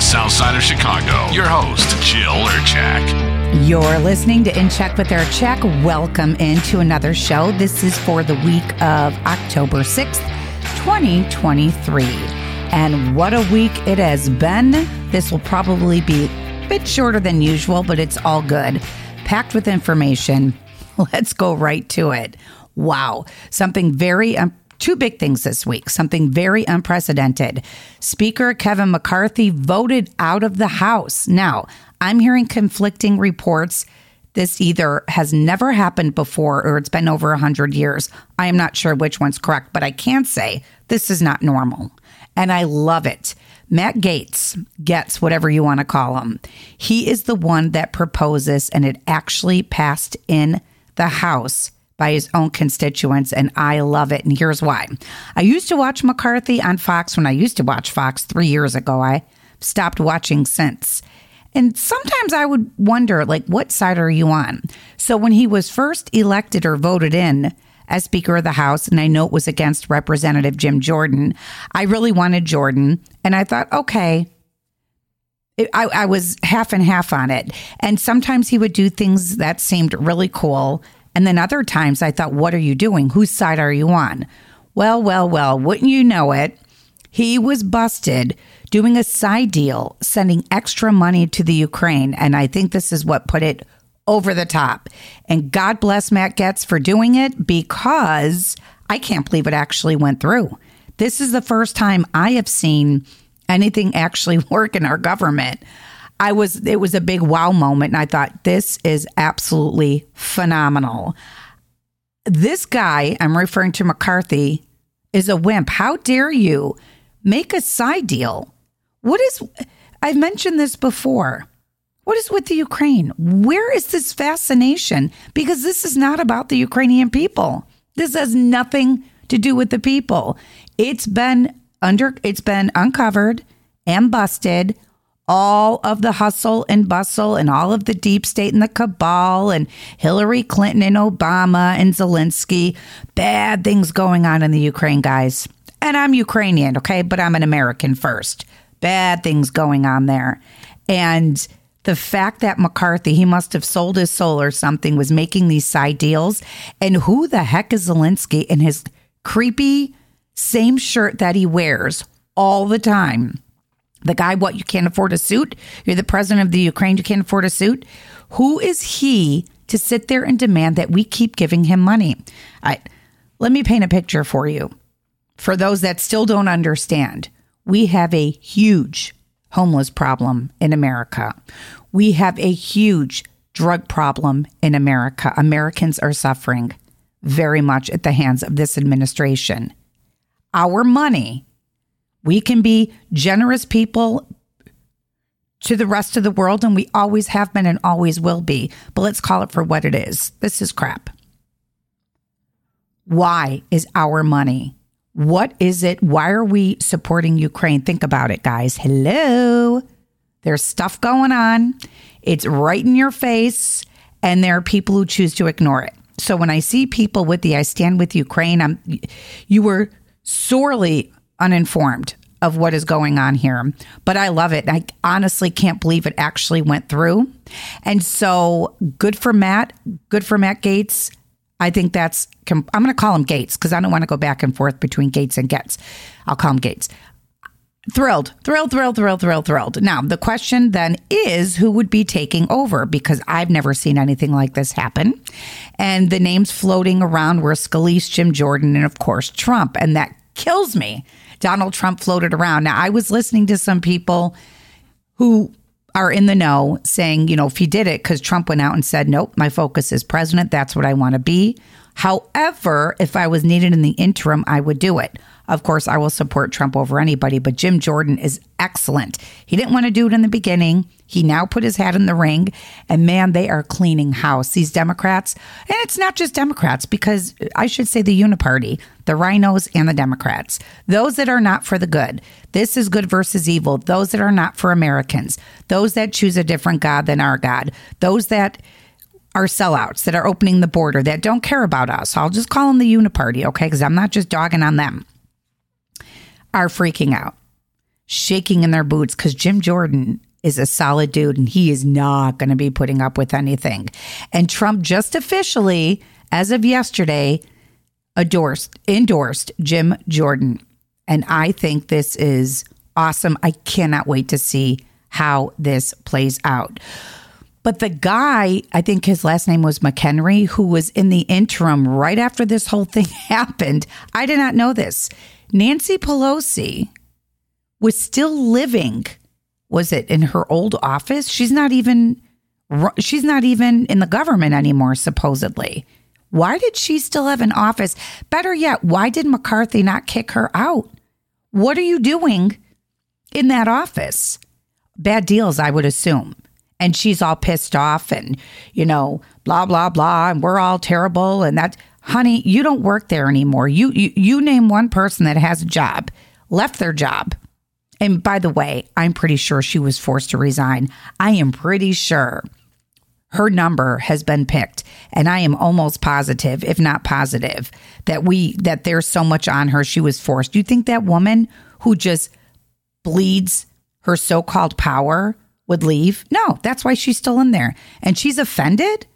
south side of Chicago. Your host, Jill Urchak. You're listening to In Check with Urchak. Welcome into another show. This is for the week of October 6th, 2023. And what a week it has been. This will probably be a bit shorter than usual, but it's all good. Packed with information. Let's go right to it. Wow. Something very um, two big things this week, something very unprecedented. Speaker Kevin McCarthy voted out of the House. Now, I'm hearing conflicting reports. This either has never happened before or it's been over 100 years. I am not sure which one's correct, but I can say this is not normal. And I love it. Matt Gates gets whatever you want to call him. He is the one that proposes, and it actually passed in the House by his own constituents, and I love it. And here's why. I used to watch McCarthy on Fox when I used to watch Fox three years ago. I stopped watching since. And sometimes I would wonder, like, what side are you on? So when he was first elected or voted in as Speaker of the House, and I know it was against Representative Jim Jordan, I really wanted Jordan. And I thought, okay, I, I, was half and half on it. And sometimes he would do things that seemed really cool. And then other times I thought, what are you doing? Whose side are you on? Well, well, well, wouldn't you know it? He was busted doing a side deal, sending extra money to the Ukraine. And I think this is what put it over the top. And God bless Matt Gaetz for doing it because I can't believe it actually went through. This is the first time I have seen anything actually work in our government. I was it was a big wow moment and I thought this is absolutely phenomenal. This guy, I'm referring to McCarthy, is a wimp. How dare you make a side deal? What is I've mentioned this before. What is with the Ukraine? Where is this fascination? Because this is not about the Ukrainian people. This has nothing to do with the people. It's been under it's been uncovered and busted all of the hustle and bustle and all of the deep state and the cabal and Hillary Clinton and Obama and Zelensky. Bad things going on in the Ukraine, guys. And I'm Ukrainian, okay? But I'm an American first. Bad things going on there. And the fact that McCarthy, he must have sold his soul or something, was making these side deals. And who the heck is Zelensky in his creepy same shirt that he wears all the time? The guy, what, you can't afford a suit? You're the president of the Ukraine, you can't afford a suit? Who is he to sit there and demand that we keep giving him money? I, let me paint a picture for you. For those that still don't understand, we have a huge homeless problem in America. We have a huge drug problem in America. Americans are suffering very much at the hands of this administration. Our money we can be generous people to the rest of the world, and we always have been and always will be. But let's call it for what it is. This is crap. Why is our money? What is it? Why are we supporting Ukraine? Think about it, guys. Hello. There's stuff going on. It's right in your face, and there are people who choose to ignore it. So when I see people with the I stand with Ukraine, I'm you were sorely uninformed of what is going on here. But I love it. I honestly can't believe it actually went through. And so good for Matt. Good for Matt Gates. I think that's, I'm going to call him Gates because I don't want to go back and forth between Gates and Getz. I'll call him Gates. Thrilled, thrilled, thrilled, thrilled, thrilled, thrilled. Now, the question then is who would be taking over because I've never seen anything like this happen. And the names floating around were Scalise, Jim Jordan, and of course, Trump. And that kills me Donald Trump floated around. Now, I was listening to some people who are in the know saying, you know, if he did it because Trump went out and said, nope, my focus is president. That's what I want to be. However, if I was needed in the interim, I would do it. Of course, I will support Trump over anybody, but Jim Jordan is excellent. He didn't want to do it in the beginning. He now put his hat in the ring, and man, they are cleaning house. These Democrats, and it's not just Democrats, because I should say the Uniparty, the RINOs, and the Democrats. Those that are not for the good. This is good versus evil. Those that are not for Americans. Those that choose a different God than our God. Those that are sellouts, that are opening the border, that don't care about us. I'll just call them the Uniparty, okay? Because I'm not just dogging on them. Are freaking out shaking in their boots because Jim Jordan is a solid dude and he is not going to be putting up with anything. And Trump just officially, as of yesterday, endorsed endorsed Jim Jordan. And I think this is awesome. I cannot wait to see how this plays out. But the guy, I think his last name was McHenry, who was in the interim right after this whole thing happened. I did not know this. Nancy Pelosi was still living was it in her old office? She's not even she's not even in the government anymore supposedly. Why did she still have an office? Better yet, why did McCarthy not kick her out? What are you doing in that office? Bad deals, I would assume. And she's all pissed off and, you know, blah, blah, blah. And we're all terrible. And that, honey, you don't work there anymore. You, you, you name one person that has a job, left their job. And by the way, I'm pretty sure she was forced to resign. I am pretty sure her number has been picked and i am almost positive if not positive that we that there's so much on her she was forced do you think that woman who just bleeds her so-called power would leave no that's why she's still in there and she's offended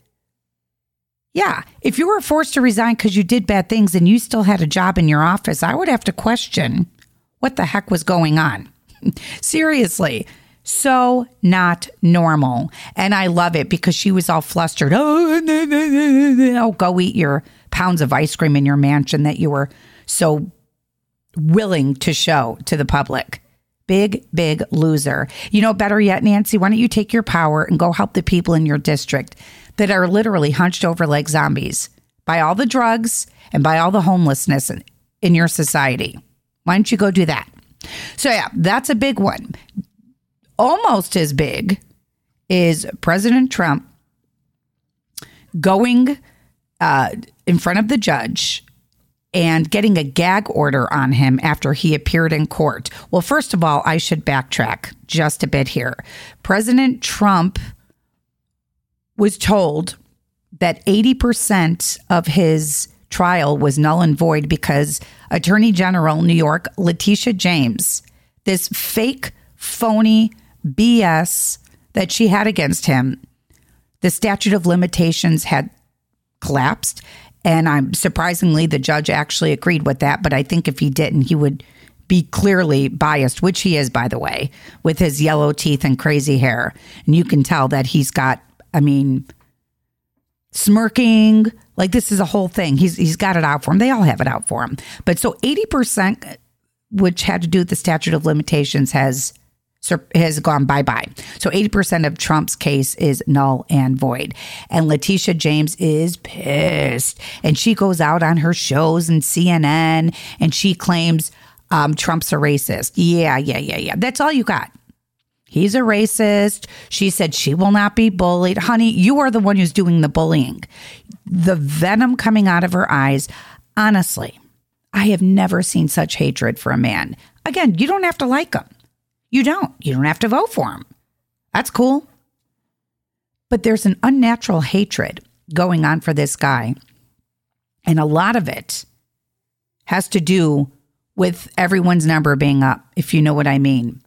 yeah if you were forced to resign because you did bad things and you still had a job in your office i would have to question what the heck was going on Seriously. So not normal. And I love it because she was all flustered. Oh, oh, go eat your pounds of ice cream in your mansion that you were so willing to show to the public. Big, big loser. You know, better yet, Nancy, why don't you take your power and go help the people in your district that are literally hunched over like zombies by all the drugs and by all the homelessness in your society? Why don't you go do that? So, yeah, that's a big one. Almost as big is President Trump going uh, in front of the judge and getting a gag order on him after he appeared in court. Well, first of all, I should backtrack just a bit here. President Trump was told that 80% of his trial was null and void because Attorney General New York Letitia James, this fake, phony BS that she had against him, the statute of limitations had collapsed. And I'm surprisingly, the judge actually agreed with that. But I think if he didn't, he would be clearly biased, which he is, by the way, with his yellow teeth and crazy hair. And you can tell that he's got, I mean, smirking. Like this is a whole thing. He's he's got it out for him. They all have it out for him. But so 80%, which had to do with the statute of limitations, has has gone bye bye. So 80% of Trump's case is null and void. And Letitia James is pissed. And she goes out on her shows and CNN and she claims um, Trump's a racist. Yeah, yeah, yeah, yeah. That's all you got. He's a racist. She said she will not be bullied. Honey, you are the one who's doing the bullying. The venom coming out of her eyes. Honestly, I have never seen such hatred for a man. Again, you don't have to like him. You don't. You don't have to vote for him. That's cool. But there's an unnatural hatred going on for this guy. And a lot of it has to do with everyone's number being up, if you know what I mean.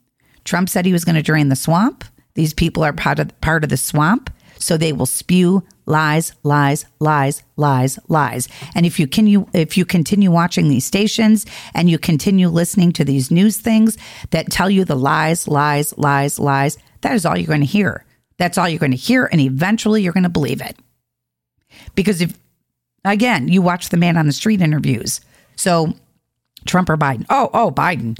Trump said he was going to drain the swamp. These people are part of, part of the swamp. So they will spew lies, lies, lies, lies, lies. And if you can you if you continue watching these stations and you continue listening to these news things that tell you the lies, lies, lies, lies, that is all you're going to hear. That's all you're going to hear and eventually you're going to believe it. Because if again, you watch the man on the street interviews. So Trump or Biden. Oh, oh, Biden.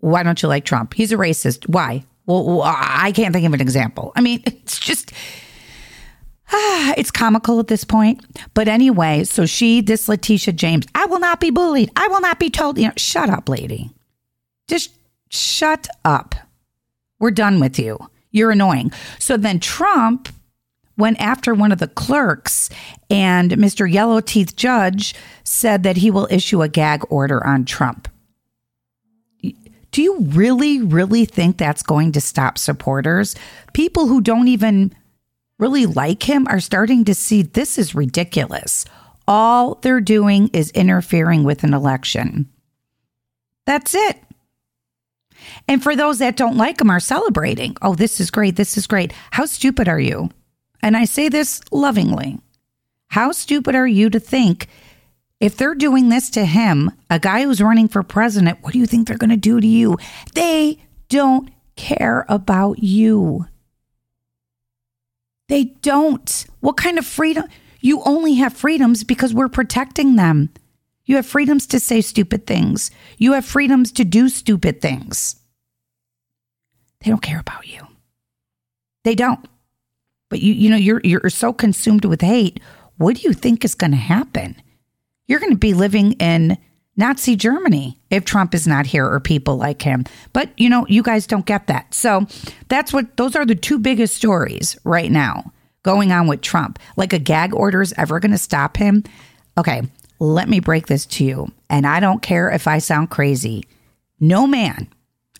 Why don't you like Trump? He's a racist. Why? Well, I can't think of an example. I mean, it's just. Ah, it's comical at this point. But anyway, so she, this Letitia James, I will not be bullied. I will not be told, you know, shut up, lady. Just shut up. We're done with you. You're annoying. So then Trump went after one of the clerks, and Mr. Yellow Teeth Judge said that he will issue a gag order on Trump. Do you really, really think that's going to stop supporters? People who don't even really like him are starting to see this is ridiculous. All they're doing is interfering with an election. That's it. And for those that don't like him are celebrating. Oh, this is great. This is great. How stupid are you? And I say this lovingly. How stupid are you to think if they're doing this to him, a guy who's running for president, what do you think they're going to do to you? They don't care about you. They don't. What kind of freedom? You only have freedoms because we're protecting them. You have freedoms to say stupid things. You have freedoms to do stupid things. They don't care about you. They don't. But you you know you're you're so consumed with hate. What do you think is going to happen? You're going to be living in Nazi Germany if Trump is not here or people like him. But you know, you guys don't get that. So that's what those are the two biggest stories right now going on with Trump. Like a gag order is ever going to stop him. Okay, let me break this to you. And I don't care if I sound crazy. No man,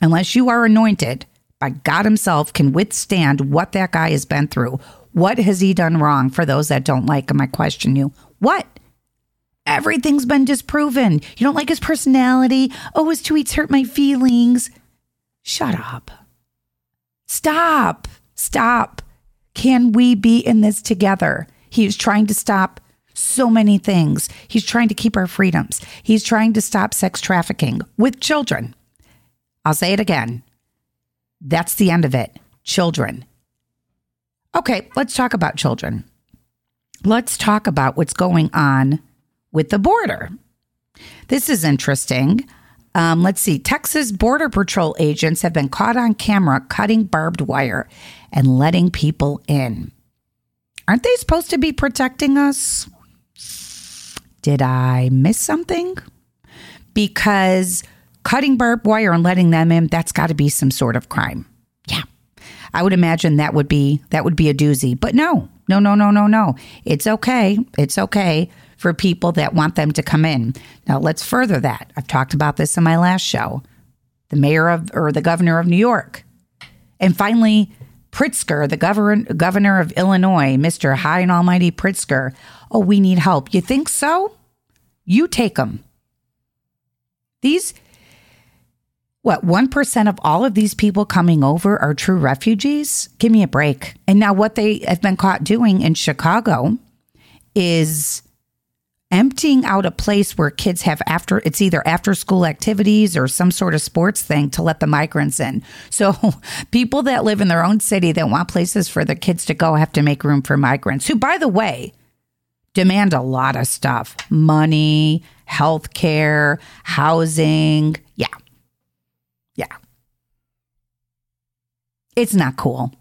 unless you are anointed by God Himself, can withstand what that guy has been through. What has he done wrong for those that don't like him? I question you. What? Everything's been disproven. You don't like his personality. Oh, his tweets hurt my feelings. Shut up. Stop. Stop. Can we be in this together? He's trying to stop so many things. He's trying to keep our freedoms. He's trying to stop sex trafficking with children. I'll say it again. That's the end of it. Children. Okay, let's talk about children. Let's talk about what's going on with the border. This is interesting. Um, let's see. Texas Border Patrol agents have been caught on camera cutting barbed wire and letting people in. Aren't they supposed to be protecting us? Did I miss something? Because cutting barbed wire and letting them in, that's got to be some sort of crime. Yeah. I would imagine that would be that would be a doozy. But no. No, no, no, no, no. It's okay. It's okay for people that want them to come in. Now let's further that. I've talked about this in my last show. The mayor of or the governor of New York. And finally, Pritzker, the governor, governor of Illinois, Mr. High and Almighty Pritzker. Oh, we need help. You think so? You take them. These, what, 1% of all of these people coming over are true refugees? Give me a break. And now, what they have been caught doing in Chicago is emptying out a place where kids have after it's either after school activities or some sort of sports thing to let the migrants in. So people that live in their own city that want places for their kids to go have to make room for migrants who by the way demand a lot of stuff. Money, health care, housing. Yeah. Yeah. It's not cool.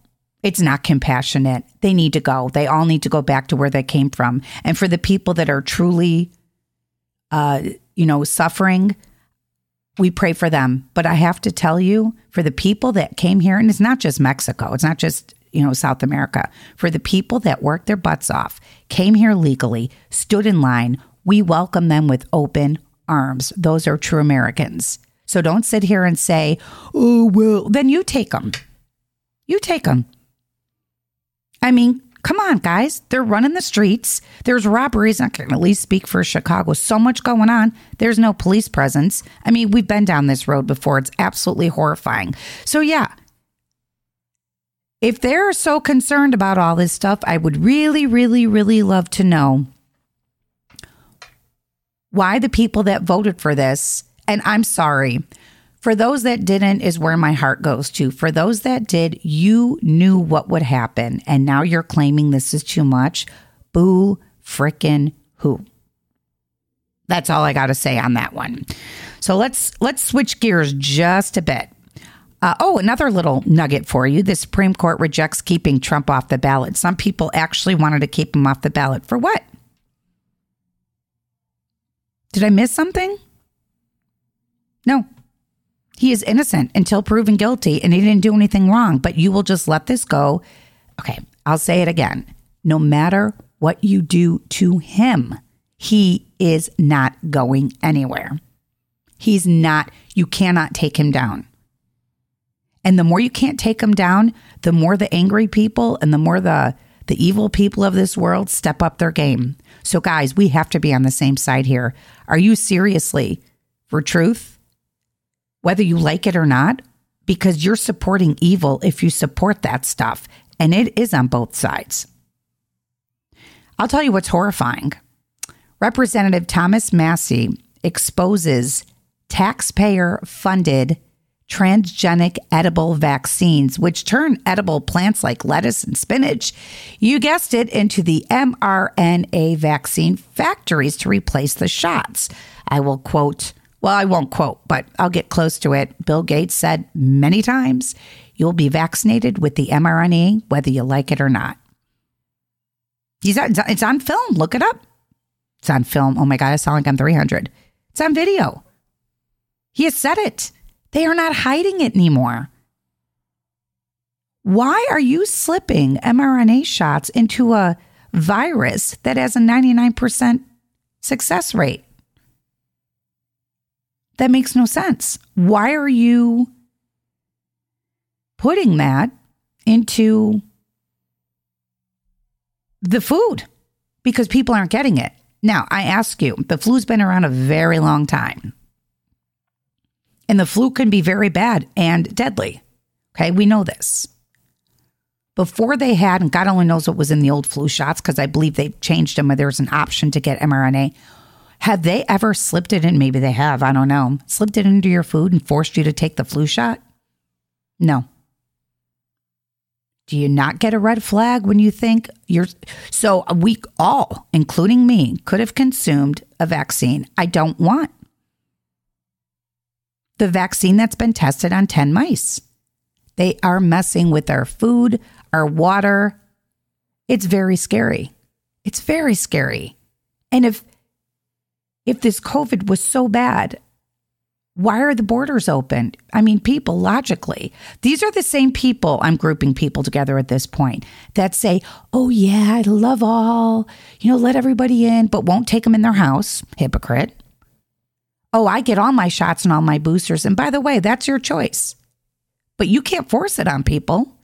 It's not compassionate. They need to go. They all need to go back to where they came from. And for the people that are truly, uh, you know, suffering, we pray for them. But I have to tell you, for the people that came here, and it's not just Mexico, it's not just, you know, South America, for the people that worked their butts off, came here legally, stood in line, we welcome them with open arms. Those are true Americans. So don't sit here and say, oh, well, then you take them. You take them. I mean, come on, guys. They're running the streets. There's robberies. I can at least speak for Chicago. So much going on. There's no police presence. I mean, we've been down this road before. It's absolutely horrifying. So, yeah. If they're so concerned about all this stuff, I would really, really, really love to know why the people that voted for this, and I'm sorry, for those that didn't, is where my heart goes to. For those that did, you knew what would happen, and now you're claiming this is too much. Boo frickin' who? That's all I got to say on that one. So let's let's switch gears just a bit. Uh, oh, another little nugget for you. The Supreme Court rejects keeping Trump off the ballot. Some people actually wanted to keep him off the ballot. For what? Did I miss something? No. He is innocent until proven guilty and he didn't do anything wrong, but you will just let this go. Okay, I'll say it again. No matter what you do to him, he is not going anywhere. He's not, you cannot take him down. And the more you can't take him down, the more the angry people and the more the the evil people of this world step up their game. So guys, we have to be on the same side here. Are you seriously for truth? Whether you like it or not, because you're supporting evil if you support that stuff. And it is on both sides. I'll tell you what's horrifying. Representative Thomas Massie exposes taxpayer funded transgenic edible vaccines, which turn edible plants like lettuce and spinach, you guessed it, into the mRNA vaccine factories to replace the shots. I will quote, well, I won't quote, but I'll get close to it. Bill Gates said many times, you'll be vaccinated with the mRNA, whether you like it or not. He's it's on film. Look it up. It's on film. Oh my God, I sound like I'm 300. It's on video. He has said it. They are not hiding it anymore. Why are you slipping mRNA shots into a virus that has a 99% success rate? That makes no sense. Why are you putting that into the food? Because people aren't getting it. Now, I ask you, the flu's been around a very long time. And the flu can be very bad and deadly. Okay, we know this. Before they had, and God only knows what was in the old flu shots, because I believe they've changed them. Where there's an option to get mRNA. Have they ever slipped it in? Maybe they have. I don't know. Slipped it into your food and forced you to take the flu shot? No. Do you not get a red flag when you think you're so we all, including me, could have consumed a vaccine I don't want? the vaccine that's been tested on 10 mice. They are messing with our food, our water. It's very scary. It's very scary. And if if this COVID was so bad, why are the borders open? I mean, people logically, these are the same people, I'm grouping people together at this point, that say, oh, yeah, I love all, you know, let everybody in, but won't take them in their house. Hypocrite. Oh, I get all my shots and all my boosters. And by the way, that's your choice. But you can't force it on people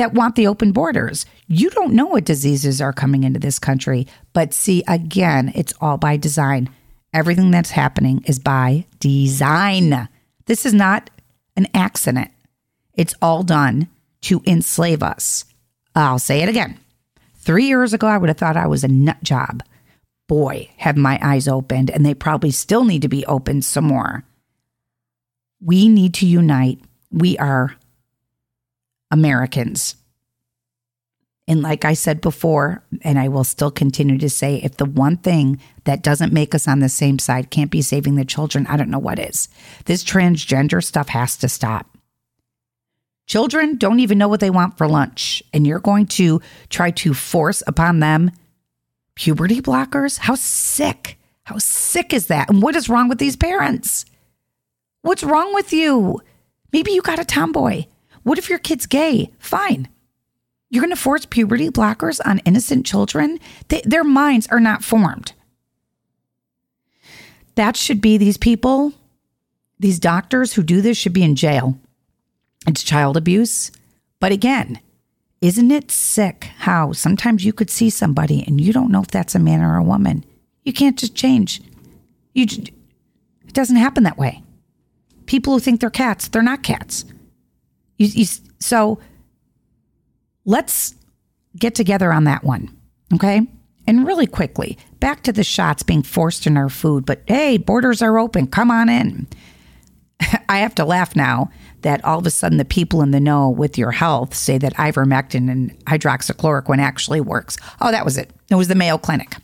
that want the open borders. You don't know what diseases are coming into this country. But see, again, it's all by design. Everything that's happening is by design. This is not an accident. It's all done to enslave us. I'll say it again. Three years ago, I would have thought I was a nut job boy, have my eyes opened, and they probably still need to be opened some more. We need to unite. We are Americans. And like I said before, and I will still continue to say, if the one thing that doesn't make us on the same side can't be saving the children, I don't know what is. This transgender stuff has to stop. Children don't even know what they want for lunch, and you're going to try to force upon them puberty blockers? How sick. How sick is that? And what is wrong with these parents? What's wrong with you? Maybe you got a tomboy. What if your kid's gay? Fine. You're going to force puberty blockers on innocent children? They, their minds are not formed. That should be these people, these doctors who do this should be in jail. It's child abuse. But again, isn't it sick how sometimes you could see somebody and you don't know if that's a man or a woman? You can't just change. You it doesn't happen that way. People who think they're cats, they're not cats. You, you, so let's get together on that one, okay? And really quickly, back to the shots being forced in our food, but hey, borders are open. Come on in. I have to laugh now that all of a sudden the people in the know with your health say that ivermectin and hydroxychloroquine actually works. Oh, that was it. It was the Mayo Clinic.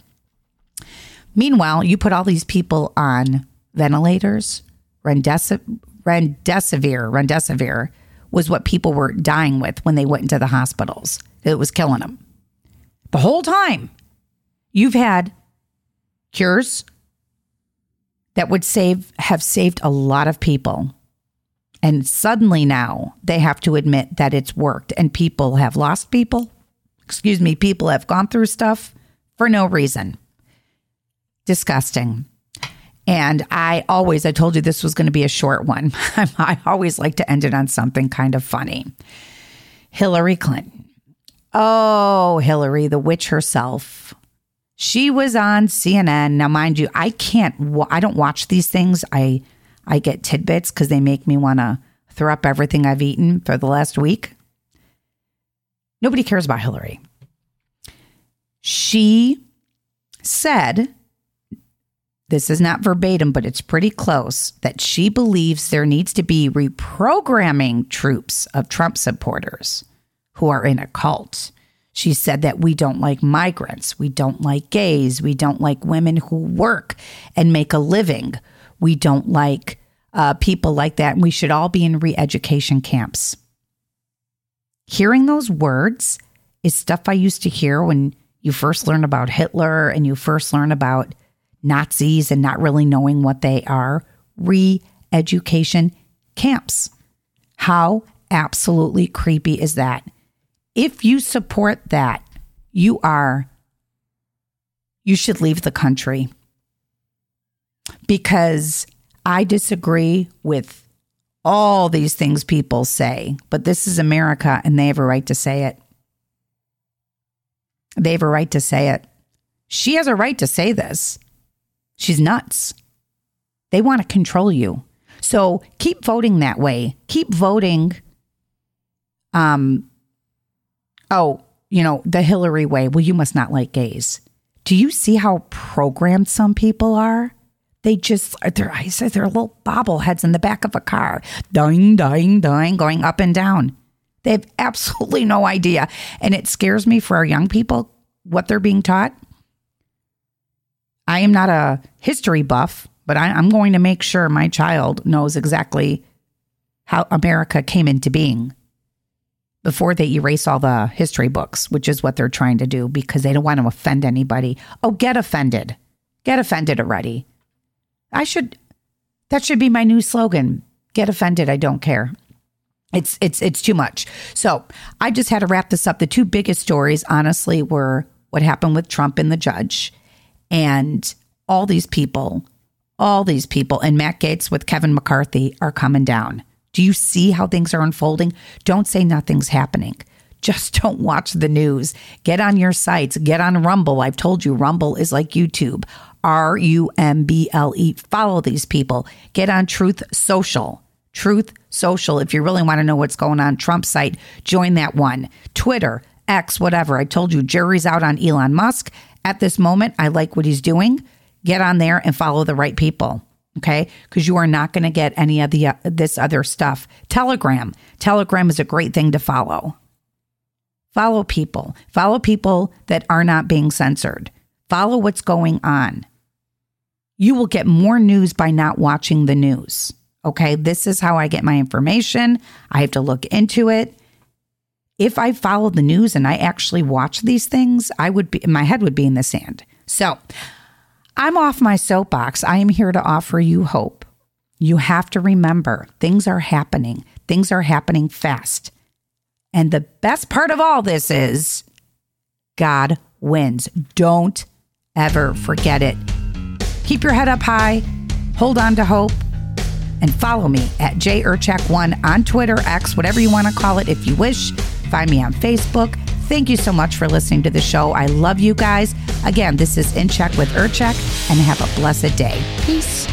Meanwhile, you put all these people on ventilators. Remdesivir, remdesivir was what people were dying with when they went into the hospitals. It was killing them. The whole time, you've had cures that would save have saved a lot of people and suddenly now they have to admit that it's worked and people have lost people. Excuse me, people have gone through stuff for no reason. Disgusting. And I always, I told you this was going to be a short one. I always like to end it on something kind of funny. Hillary Clinton. Oh, Hillary, the witch herself. She was on CNN. Now, mind you, I can't, I don't watch these things. I, I get tidbits because they make me want to throw up everything I've eaten for the last week. Nobody cares about Hillary. She said, this is not verbatim, but it's pretty close, that she believes there needs to be reprogramming troops of Trump supporters who are in a cult. She said that we don't like migrants, we don't like gays, we don't like women who work and make a living, we don't like uh, people like that, and we should all be in re education camps. Hearing those words is stuff I used to hear when you first learn about Hitler and you first learn about Nazis and not really knowing what they are. Re education camps. How absolutely creepy is that? If you support that, you are, you should leave the country because I disagree with all these things people say, but this is America and they have a right to say it. They have a right to say it. She has a right to say this. She's nuts. They want to control you. So keep voting that way. Keep voting. Um, oh, you know, the Hillary way. Well, you must not like gays. Do you see how programmed some people are? They just, their eyes, they're little bobbleheads in the back of a car, dying, dying, dying, going up and down. They have absolutely no idea. And it scares me for our young people what they're being taught. I am not a history buff, but I, am going to make sure my child knows exactly how America came into being before they erase all the history books, which is what they're trying to do because they don't want to offend anybody. Oh, get offended. Get offended already. I should, that should be my new slogan. Get offended. I don't care. It's it's it's too much. So I just had to wrap this up. The two biggest stories, honestly, were what happened with Trump and the judge, and all these people, all these people, and Matt Gates with Kevin McCarthy are coming down. Do you see how things are unfolding? Don't say nothing's happening. Just don't watch the news. Get on your sites. Get on Rumble. I've told you, Rumble is like YouTube. R U M B L E. Follow these people. Get on Truth Social. Truth Social. If you really want to know what's going on, Trump site, join that one. Twitter, X, whatever. I told you, jury's out on Elon Musk. At this moment, I like what he's doing. Get on there and follow the right people. Okay, because you are not going to get any of the uh, this other stuff. Telegram, Telegram is a great thing to follow. Follow people. Follow people that are not being censored. Follow what's going on. You will get more news by not watching the news. Okay, this is how I get my information. I have to look into it. If I follow the news and I actually watch these things, I would be my head would be in the sand. So, I'm off my soapbox. I am here to offer you hope. You have to remember things are happening. Things are happening fast. And the best part of all this is God wins. Don't ever forget it. Keep your head up high, hold on to hope, and follow me at jurchak1 on Twitter, X, whatever you want to call it if you wish. Find me on Facebook. Thank you so much for listening to the show. I love you guys. Again, this is In Check with Urchak, and have a blessed day. Peace.